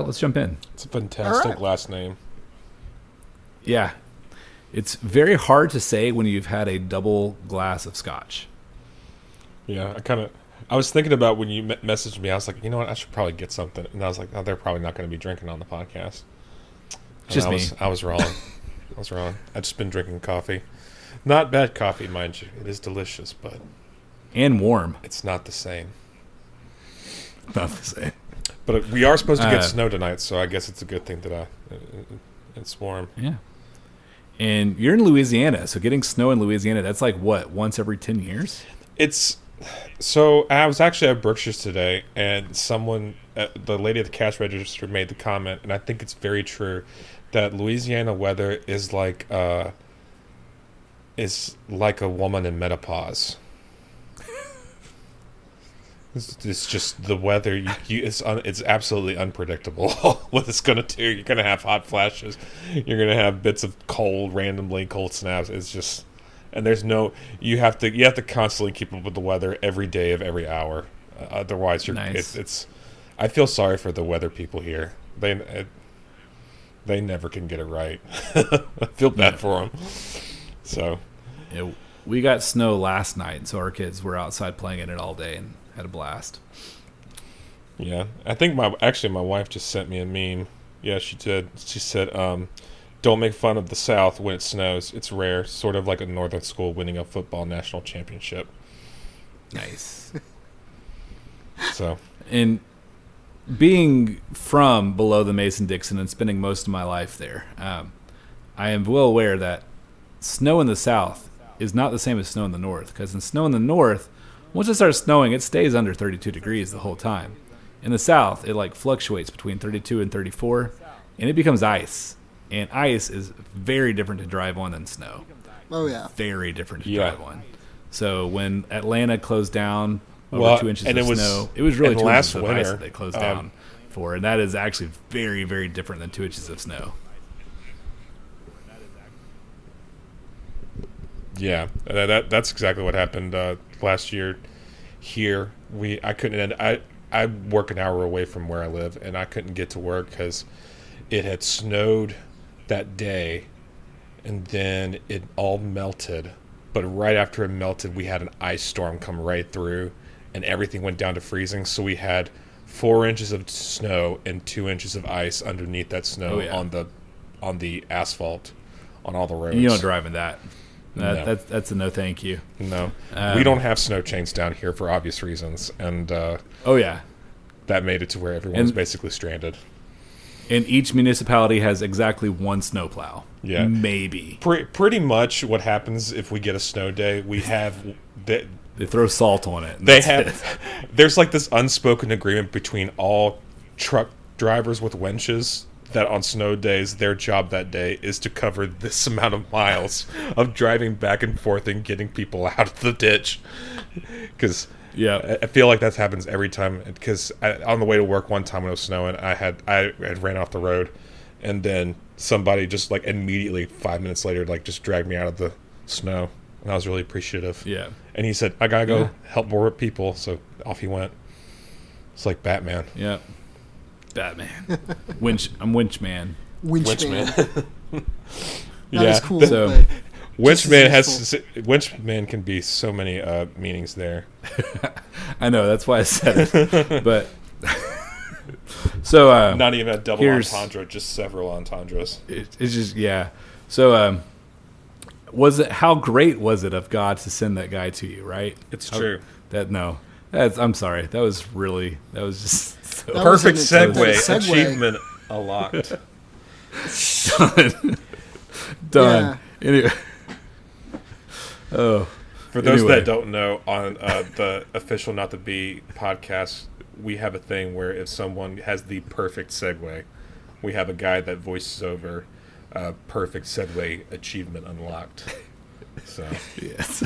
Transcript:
uh, let's jump in. It's a fantastic All right. last name. Yeah, it's very hard to say when you've had a double glass of scotch. Yeah, I kind of. I was thinking about when you messaged me. I was like, you know what? I should probably get something. And I was like, oh, they're probably not going to be drinking on the podcast. And Just I me. Was, I was wrong. I was wrong. I've just been drinking coffee. Not bad coffee, mind you. It is delicious, but And warm. it's not the same. Not the same. But we are supposed to get Uh, snow tonight, so I guess it's a good thing that I, it's warm. Yeah. And you're in Louisiana, so getting snow in Louisiana, that's like what, once every 10 years? It's so I was actually at Brookshire's today, and someone, uh, the lady at the cash register, made the comment, and I think it's very true that Louisiana weather is like uh, is like a woman in menopause. It's, it's just the weather. You, you, it's un, it's absolutely unpredictable what it's gonna do. You're gonna have hot flashes. You're gonna have bits of cold, randomly cold snaps. It's just, and there's no. You have to you have to constantly keep up with the weather every day of every hour. Uh, otherwise, you're Nice. it's, it's. I feel sorry for the weather people here. They it, they never can get it right. I feel bad for them. So Yeah, we got snow last night, so our kids were outside playing in it all day and had a blast. Yeah, I think my actually my wife just sent me a meme. Yeah, she did. She said, um, "Don't make fun of the South when it snows. It's rare, sort of like a northern school winning a football national championship." Nice. So and being from below the Mason Dixon and spending most of my life there, um, I am well aware that snow in the south is not the same as snow in the north. Because in snow in the north, once it starts snowing, it stays under 32 degrees the whole time. In the south, it like fluctuates between 32 and 34, and it becomes ice. And ice is very different to drive on than snow Oh yeah. very different to Yeah. drive on. So when Atlanta closed down over Well, two inches and of it was- snow, it was really two last inches of ice that they closed um, down for, and that is actually very, very different than two inches of snow. yeah, that, that that's exactly what happened uh, last year. Here, we I couldn't. I I work an hour away from where I live, and I couldn't get to work because it had snowed that day, and then it all melted. But right after it melted, we had an ice storm come right through, and everything went down to freezing. So we had four inches of snow and two inches of ice underneath that snow Oh, yeah. on the on the asphalt on all the roads. You don't drive that. No. that's, that's a no thank you. No, Um, we don't have snow chains down here for obvious reasons, and uh, Oh, yeah. that made it to where everyone's And- basically stranded. And each municipality has exactly one snowplow. Yeah. Maybe. Pre- pretty much what happens if we get a snow day, we have they, They throw salt on it. they have it. there's like this unspoken agreement between all truck drivers with winches that on snow days their job that day is to cover this amount of miles of driving back and forth and getting people out of the ditch because Yeah. I- feel like that happens every time because on the way to work one time when it was snowing, I had I had ran off the road, and then somebody just like immediately five minutes later like just dragged me out of the snow, and I was really appreciative. Yeah. And he said, "I gotta go Yeah. help more people," so off he went. It's like Batman. Yeah. Batman. Winch. I'm Winch Man. Winchman. Not yeah, as cool, So- but Winchman Just as has Winchman can be so many uh, meanings there. I know. That's why I said it. but so uh, Not even a double entendre, just several entendres. it, it's just yeah. So um, was it? How great was it of God to send that guy to you? Right? It's How- true. That no. That's, I'm sorry. That was really. That was just so That Perfect an segue. segue. Achievement unlocked. done. done. Anyway. Oh. For those Anyway. that don't know, on uh, the official Not the Bee podcast, we have a thing where if someone has the perfect segue, we have a guy that voices over uh, perfect segue achievement unlocked. So Yes.